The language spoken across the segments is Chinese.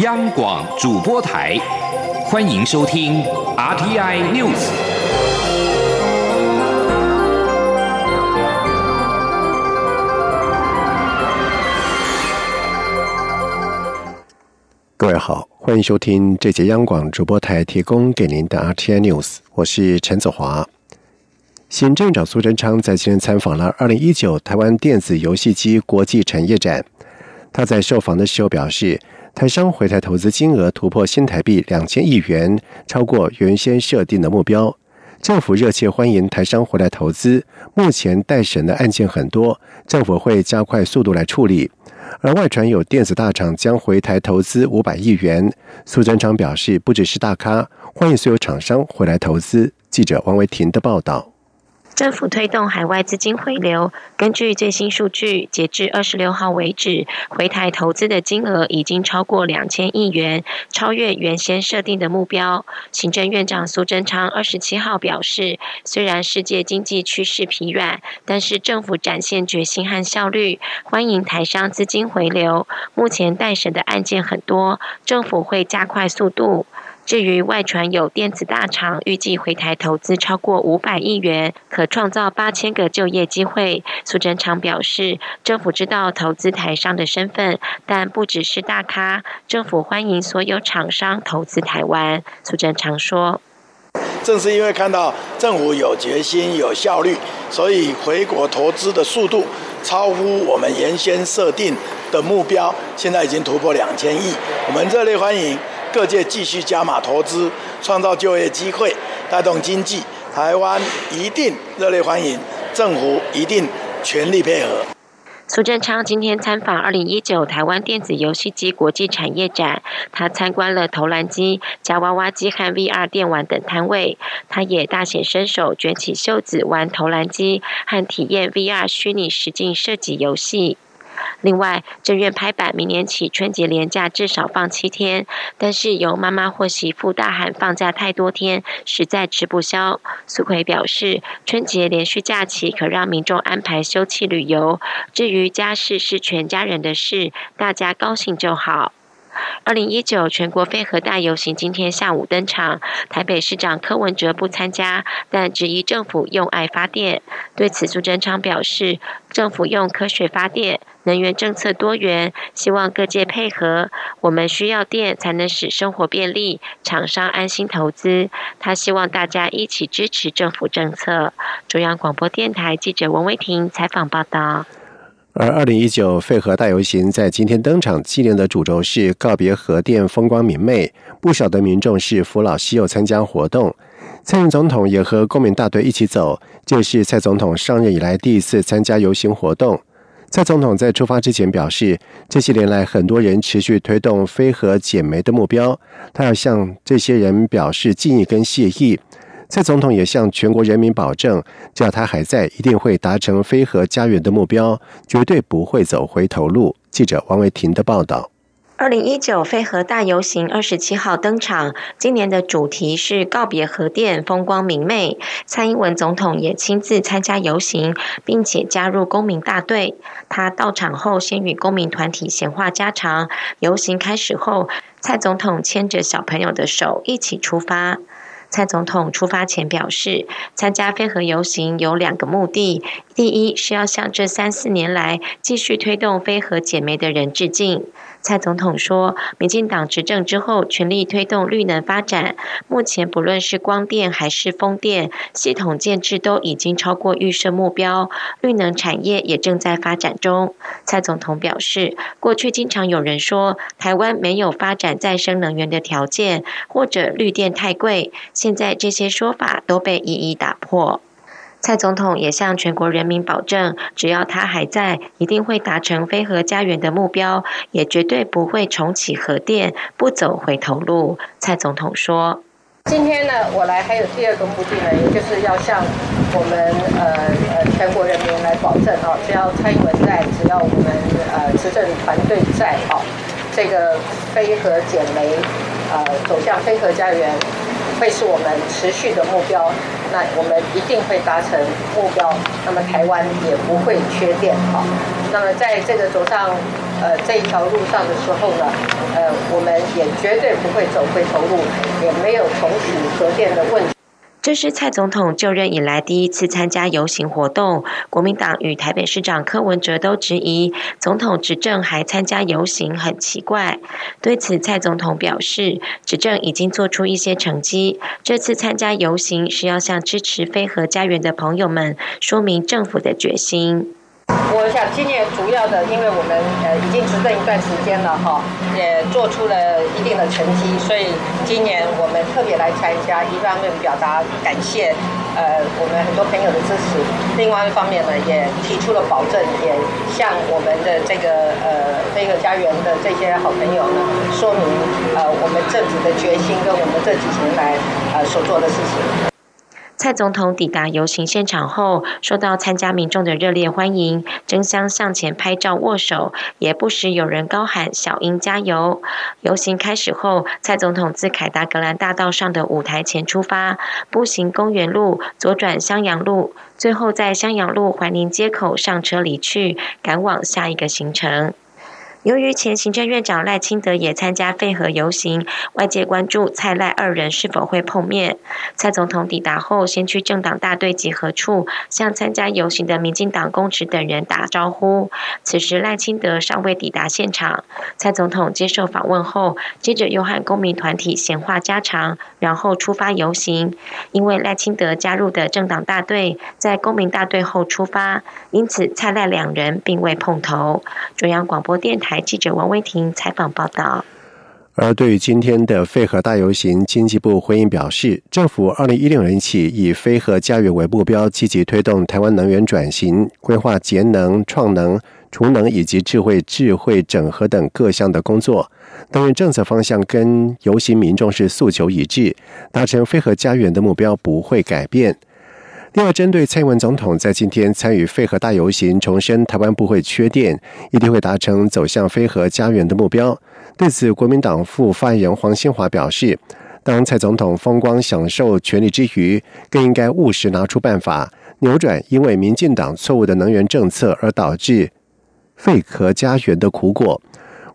央广主播台，欢迎收听 RTI News。各位好，欢迎收听这节央广主播台提供给您的 RTI News，我是陈子华。行政长苏贞昌在今天参访了二零一九台湾电子游戏机国际产业展，他在受访的时候表示。台商回台投资金额突破新台币两千亿元，超过原先设定的目标。政府热切欢迎台商回来投资，目前待审的案件很多，政府会加快速度来处理。而外传有电子大厂将回台投资五百亿元，苏贞昌表示，不只是大咖，欢迎所有厂商回来投资。记者王维婷的报道。政府推动海外资金回流。根据最新数据，截至二十六号为止，回台投资的金额已经超过两千亿元，超越原先设定的目标。行政院长苏贞昌二十七号表示，虽然世界经济趋势疲软，但是政府展现决心和效率，欢迎台商资金回流。目前待审的案件很多，政府会加快速度。至于外传有电子大厂预计回台投资超过五百亿元，可创造八千个就业机会，苏贞昌表示，政府知道投资台商的身份，但不只是大咖，政府欢迎所有厂商投资台湾。苏贞昌说：“正是因为看到政府有决心、有效率，所以回国投资的速度超乎我们原先设定的目标，现在已经突破两千亿，我们热烈欢迎。”各界继续加码投资，创造就业机会，带动经济。台湾一定热烈欢迎，政府一定全力配合。苏贞昌今天参访二零一九台湾电子游戏机国际产业展，他参观了投篮机、夹娃娃机和 VR 电玩等摊位，他也大显身手，卷起袖子玩投篮机和体验 VR 虚拟实境射击游戏。另外，正院拍板，明年起春节连假至少放七天，但是由妈妈或媳妇大喊放假太多天，实在吃不消。苏奎表示，春节连续假期可让民众安排休憩旅游，至于家事是全家人的事，大家高兴就好。二零一九全国飞核大游行今天下午登场，台北市长柯文哲不参加，但质疑政府用爱发电。对此，苏贞昌表示，政府用科学发电，能源政策多元，希望各界配合。我们需要电才能使生活便利，厂商安心投资。他希望大家一起支持政府政策。中央广播电台记者文威婷采访报道。而二零一九废核大游行在今天登场，纪念的主轴是告别核电，风光明媚。不少的民众是扶老携幼参加活动，蔡英总统也和公民大队一起走，这是蔡总统上任以来第一次参加游行活动。蔡总统在出发之前表示，这些年来很多人持续推动非核减煤的目标，他要向这些人表示敬意跟谢意。蔡总统也向全国人民保证，只要他还在，一定会达成飞核家园的目标，绝对不会走回头路。记者王维婷的报道。二零一九飞核大游行二十七号登场，今年的主题是告别核电，风光明媚。蔡英文总统也亲自参加游行，并且加入公民大队。他到场后，先与公民团体闲话家常。游行开始后，蔡总统牵着小朋友的手一起出发。蔡总统出发前表示，参加飞核游行有两个目的：第一是要向这三四年来继续推动飞核减煤的人致敬。蔡总统说，民进党执政之后，全力推动绿能发展。目前不论是光电还是风电系统建制，都已经超过预设目标，绿能产业也正在发展中。蔡总统表示，过去经常有人说台湾没有发展再生能源的条件，或者绿电太贵，现在这些说法都被一一打破。蔡总统也向全国人民保证，只要他还在，一定会达成非核家园的目标，也绝对不会重启核电，不走回头路。蔡总统说：“今天呢，我来还有第二个目的呢，也就是要向我们呃呃全国人民来保证哦，只要蔡英文在，只要我们呃执政团队在哦，这个非核减煤呃走向非核家园。”会是我们持续的目标，那我们一定会达成目标。那么台湾也不会缺电，好。那么在这个走上呃这一条路上的时候呢，呃，我们也绝对不会走回头路，也没有重启核电的问题。这是蔡总统就任以来第一次参加游行活动，国民党与台北市长柯文哲都质疑总统执政还参加游行很奇怪。对此，蔡总统表示，执政已经做出一些成绩，这次参加游行是要向支持飞核家园的朋友们说明政府的决心。我想今年主要的，因为我们呃已经执政一段时间了哈，也做出了一定的成绩，所以今年我们特别来参加，一方面表达感谢，呃我们很多朋友的支持，另外一方面呢也提出了保证，也向我们的这个呃飞鹤家园的这些好朋友呢说明呃我们政府的决心跟我们这几年来呃所做的事情。蔡总统抵达游行现场后，受到参加民众的热烈欢迎，争相向前拍照握手，也不时有人高喊“小英加油”。游行开始后，蔡总统自凯达格兰大道上的舞台前出发，步行公园路，左转襄阳路，最后在襄阳路怀宁街口上车离去，赶往下一个行程。由于前行政院长赖清德也参加废核游行，外界关注蔡赖二人是否会碰面。蔡总统抵达后，先去政党大队集合处，向参加游行的民进党公职等人打招呼。此时赖清德尚未抵达现场。蔡总统接受访问后，接着又和公民团体闲话家常，然后出发游行。因为赖清德加入的政党大队在公民大队后出发，因此蔡赖两人并未碰头。中央广播电台。记者王威婷采访报道。而对于今天的废核大游行，经济部回应表示，政府二零一六年起以非核家园为目标，积极推动台湾能源转型，规划节能、创能、储能以及智慧智慧整合等各项的工作。当然，政策方向跟游行民众是诉求一致，达成非核家园的目标不会改变。另外，针对蔡英文总统在今天参与废核大游行，重申台湾不会缺电，一定会达成走向非核家园的目标。对此，国民党副发言人黄新华表示，当蔡总统风光享受权力之余，更应该务实拿出办法，扭转因为民进党错误的能源政策而导致废核家园的苦果。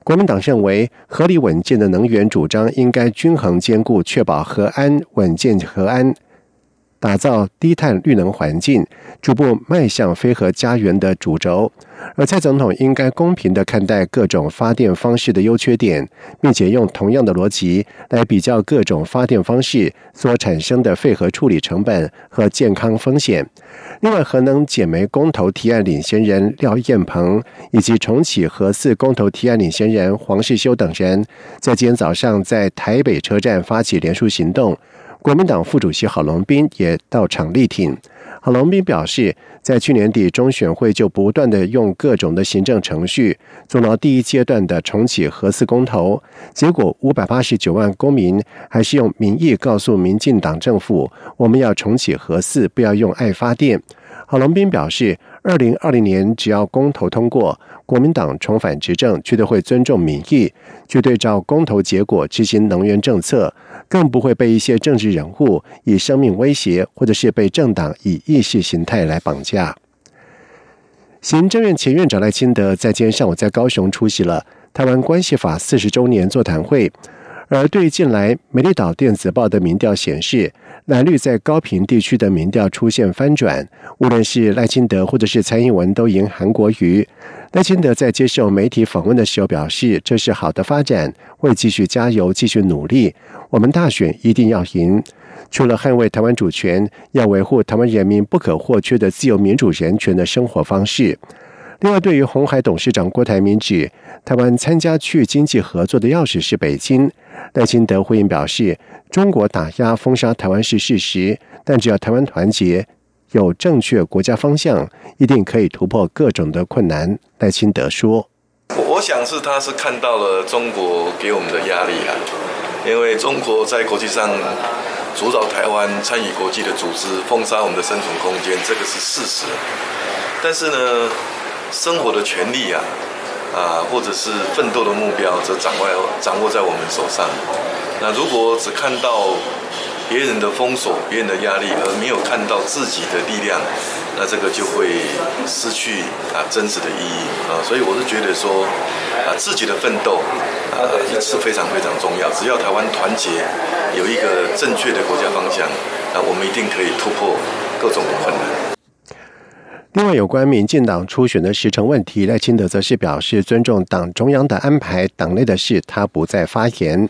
国民党认为，合理稳健的能源主张应该均衡兼顾，确保核安稳健核安。打造低碳绿能环境，逐步迈向非核家园的主轴。而蔡总统应该公平的看待各种发电方式的优缺点，并且用同样的逻辑来比较各种发电方式所产生的废核处理成本和健康风险。另外，核能减煤公投提案领先人廖燕鹏以及重启核四公投提案领先人黄世修等人，在今天早上在台北车站发起联署行动。国民党副主席郝龙斌也到场力挺。郝龙斌表示，在去年底中选会就不断的用各种的行政程序做到第一阶段的重启核四公投，结果五百八十九万公民还是用民意告诉民进党政府，我们要重启核四，不要用爱发电。郝龙斌表示，二零二零年只要公投通过。国民党重返执政，绝对会尊重民意，绝对照公投结果执行能源政策，更不会被一些政治人物以生命威胁，或者是被政党以意识形态来绑架。行政院前院长赖清德在今天上午在高雄出席了台湾关系法四十周年座谈会。而对近来美丽岛电子报的民调显示，蓝绿在高频地区的民调出现翻转，无论是赖清德或者是蔡英文都赢韩国瑜。赖清德在接受媒体访问的时候表示，这是好的发展，会继续加油，继续努力。我们大选一定要赢。除了捍卫台湾主权，要维护台湾人民不可或缺的自由民主人权的生活方式。另外，对于红海董事长郭台铭指台湾参加区域经济合作的钥匙是北京，赖清德回应表示，中国打压封杀台湾是事实，但只要台湾团结。有正确国家方向，一定可以突破各种的困难。赖清德说：“我想是他是看到了中国给我们的压力啊，因为中国在国际上主导台湾参与国际的组织，封杀我们的生存空间，这个是事实。但是呢，生活的权利啊，啊，或者是奋斗的目标，则掌握掌握在我们手上。那如果只看到别人的封锁、别人的压力，而没有看到自己的力量，那这个就会失去啊真实的意义啊。所以我是觉得说啊，自己的奋斗啊是非常非常重要。只要台湾团结，有一个正确的国家方向，那我们一定可以突破各种困难。另外，有关民进党初选的时程问题，赖清德则是表示尊重党中央的安排，党内的事他不再发言。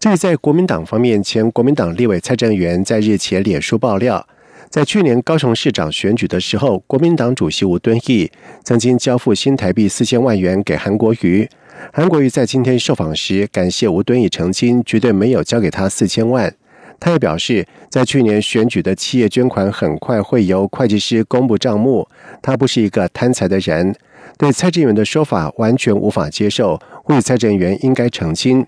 至于在国民党方面，前国民党立委蔡正元在日前脸书爆料，在去年高雄市长选举的时候，国民党主席吴敦义曾经交付新台币四千万元给韩国瑜。韩国瑜在今天受访时，感谢吴敦义澄清，绝对没有交给他四千万。他也表示，在去年选举的企业捐款很快会由会计师公布账目，他不是一个贪财的人。对蔡正元的说法完全无法接受，为蔡正元应该澄清。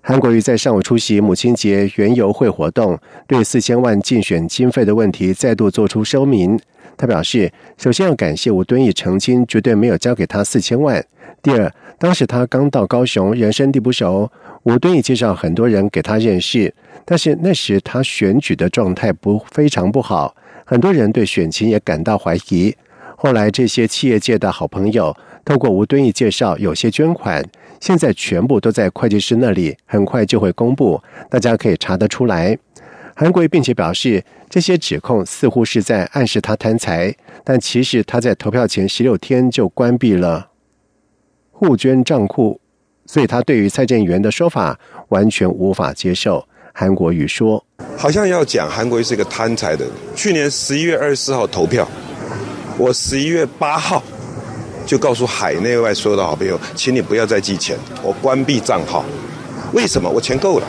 韩国瑜在上午出席母亲节园游会活动，对四千万竞选经费的问题再度做出声明。他表示，首先要感谢吴敦义澄清，绝对没有交给他四千万。第二，当时他刚到高雄，人生地不熟，吴敦义介绍很多人给他认识，但是那时他选举的状态不非常不好，很多人对选情也感到怀疑。后来这些企业界的好朋友透过吴敦义介绍，有些捐款。现在全部都在会计师那里，很快就会公布，大家可以查得出来。韩国并且表示，这些指控似乎是在暗示他贪财，但其实他在投票前十六天就关闭了互捐账户，所以他对于蔡正元的说法完全无法接受。韩国语说：“好像要讲韩国瑜是一个贪财的。去年十一月二十四号投票，我十一月八号。”就告诉海内外所有的好朋友，请你不要再寄钱，我关闭账号。为什么？我钱够了，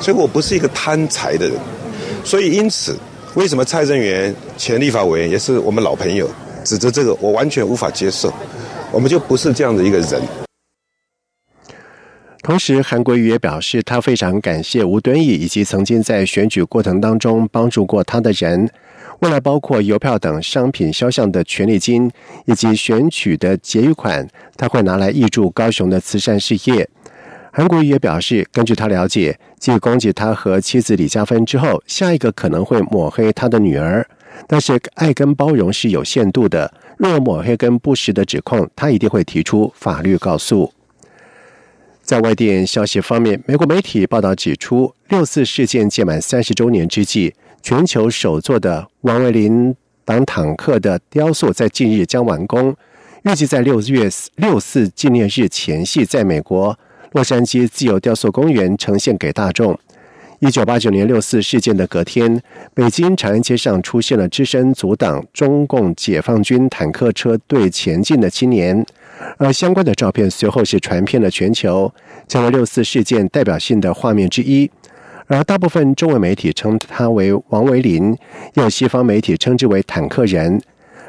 所以我不是一个贪财的人。所以因此，为什么蔡正元前立法委员也是我们老朋友，指责这个，我完全无法接受。我们就不是这样的一个人。同时，韩国瑜也表示，他非常感谢吴敦义以及曾经在选举过程当中帮助过他的人。未来包括邮票等商品销项的权利金，以及选取的结余款，他会拿来挹助高雄的慈善事业。韩国瑜也表示，根据他了解，继攻击他和妻子李嘉芬之后，下一个可能会抹黑他的女儿。但是爱跟包容是有限度的，若抹黑跟不实的指控，他一定会提出法律告诉。在外电消息方面，美国媒体报道指出，六四事件届满三十周年之际。全球首座的王维林挡坦克的雕塑在近日将完工，预计在六月六四纪念日前夕，在美国洛杉矶自由雕塑公园呈现给大众。一九八九年六四事件的隔天，北京长安街上出现了只身阻挡中共解放军坦克车队前进的青年，而相关的照片随后是传遍了全球，成为六四事件代表性的画面之一。而大部分中文媒体称他为王维林，有西方媒体称之为坦克人。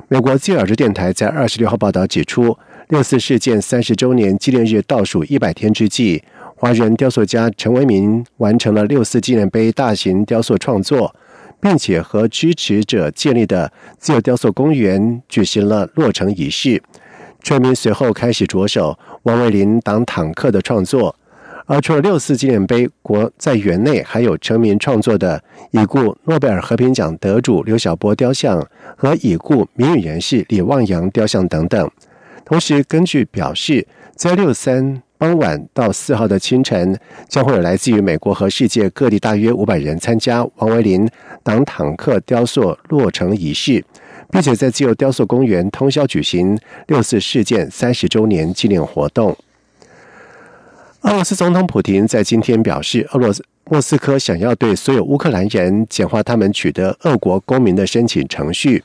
美国自由耳电台在二十六号报道指出，六四事件三十周年纪念日倒数一百天之际，华人雕塑家陈为民完成了六四纪念碑大型雕塑创作，并且和支持者建立的自由雕塑公园举行了落成仪式。陈为民随后开始着手王维林挡坦克的创作。而除了六四纪念碑，国在园内还有陈明创作的已故诺贝尔和平奖得主刘晓波雕像和已故名誉人士李旺洋雕像等等。同时，根据表示，在六三傍晚到四号的清晨，将会有来自于美国和世界各地大约五百人参加王维林党坦克雕塑落成仪式，并且在自由雕塑公园通宵举行六四事件三十周年纪念活动。俄罗斯总统普京在今天表示，俄罗斯莫斯科想要对所有乌克兰人简化他们取得俄国公民的申请程序。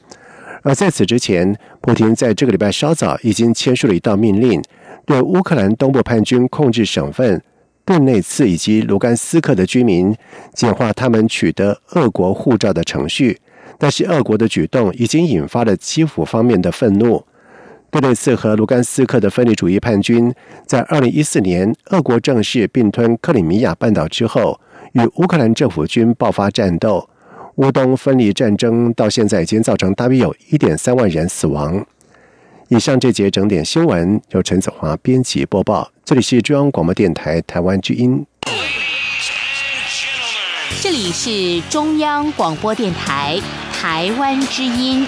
而在此之前，普京在这个礼拜稍早已经签署了一道命令，对乌克兰东部叛军控制省份顿内茨以及卢甘斯克的居民简化他们取得俄国护照的程序。但是，俄国的举动已经引发了基辅方面的愤怒。顿内茨和卢甘斯克的分离主义叛军在二零一四年俄国正式并吞克里米亚半岛之后，与乌克兰政府军爆发战斗。乌东分离战争到现在已经造成大约有一点三万人死亡。以上这节整点新闻由陈子华编辑播报，这里是中央广播电台台湾之音。这里是中央广播电台台湾之音。